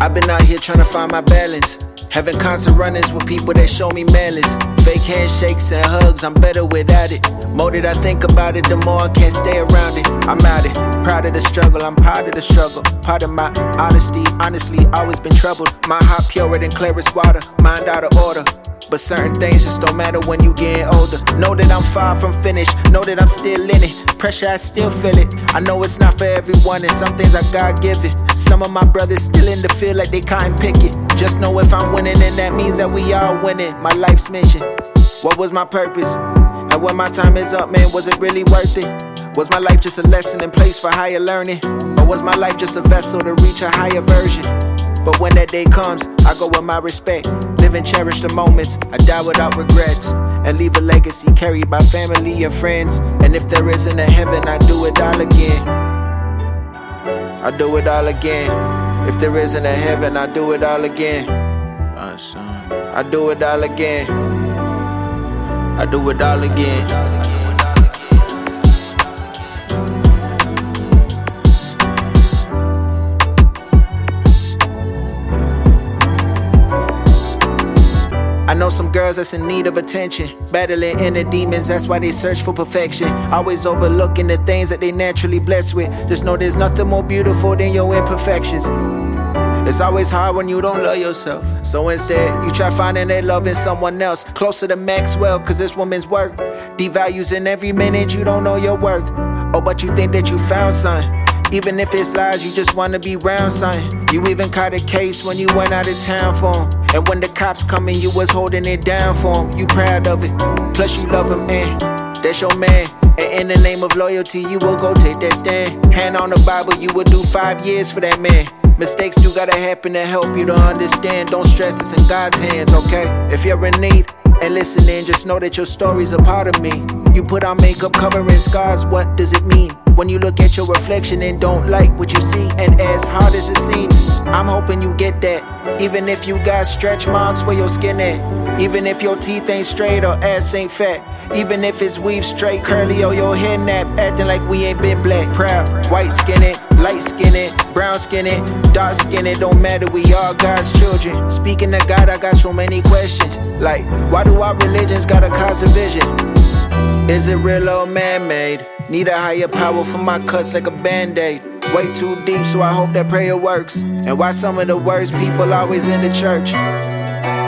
I've been out here trying to find my balance. Having constant run-ins with people that show me malice. Fake handshakes and hugs, I'm better without it. More that I think about it, the more I can't stay around it. I'm out it, proud of the struggle, I'm proud of the struggle. Part of my honesty, honestly, always been troubled. My heart purer than clearest water, mind out of order. But certain things just don't matter when you getting older. Know that I'm far from finished, know that I'm still in it. Pressure, I still feel it. I know it's not for everyone, and some things I God give it. Some of my brothers still in the field like they can't pick it. Just know if I'm winning, then that means that we all winning. My life's mission. What was my purpose? And when my time is up, man, was it really worth it? Was my life just a lesson in place for higher learning? Or was my life just a vessel to reach a higher version? But when that day comes, I go with my respect. Live and cherish the moments. I die without regrets. And leave a legacy carried by family and friends. And if there isn't a heaven, I do it all again. I do it all again. If there isn't a heaven, I do it all again. I do it all again. I do it all again. Know some girls that's in need of attention, battling inner demons, that's why they search for perfection. Always overlooking the things that they naturally blessed with. Just know there's nothing more beautiful than your imperfections. It's always hard when you don't love yourself. So instead, you try finding that love in someone else. Closer to Maxwell, cause this woman's work devalues in every minute you don't know your worth. Oh, but you think that you found something. Even if it's lies, you just wanna be round something. You even caught a case when you went out of town for him. And when the cops coming, you was holding it down for him. You proud of it, plus you love him, and that's your man. And in the name of loyalty, you will go take that stand. Hand on the Bible, you will do five years for that man. Mistakes do gotta happen to help you to understand. Don't stress, it's in God's hands, okay? If you're in need and listening, just know that your story's a part of me. You put on makeup covering scars, what does it mean? When you look at your reflection and don't like what you see, and as hard as it seems, I'm hoping you get that. Even if you got stretch marks where your skin at, even if your teeth ain't straight or ass ain't fat, even if it's weave straight, curly or your hair nap, acting like we ain't been black. Proud, white skinned, light skinned, brown skinned, dark skinned, don't matter, we all God's children. Speaking of God, I got so many questions. Like, why do our religions gotta cause division? Is it real or man made? Need a higher power for my cuts like a band aid. Way too deep, so I hope that prayer works. And why some of the worst people always in the church?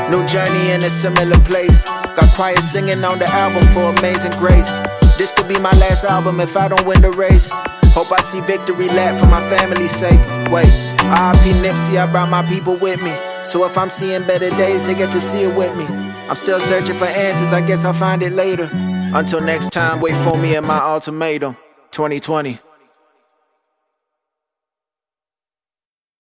New journey in a similar place. Got quiet singing on the album for Amazing Grace. This could be my last album if I don't win the race. Hope I see victory lap for my family's sake. Wait, RIP Nipsey, I brought my people with me. So if I'm seeing better days, they get to see it with me. I'm still searching for answers, I guess I'll find it later. Until next time, wait for me at my ultimatum 2020.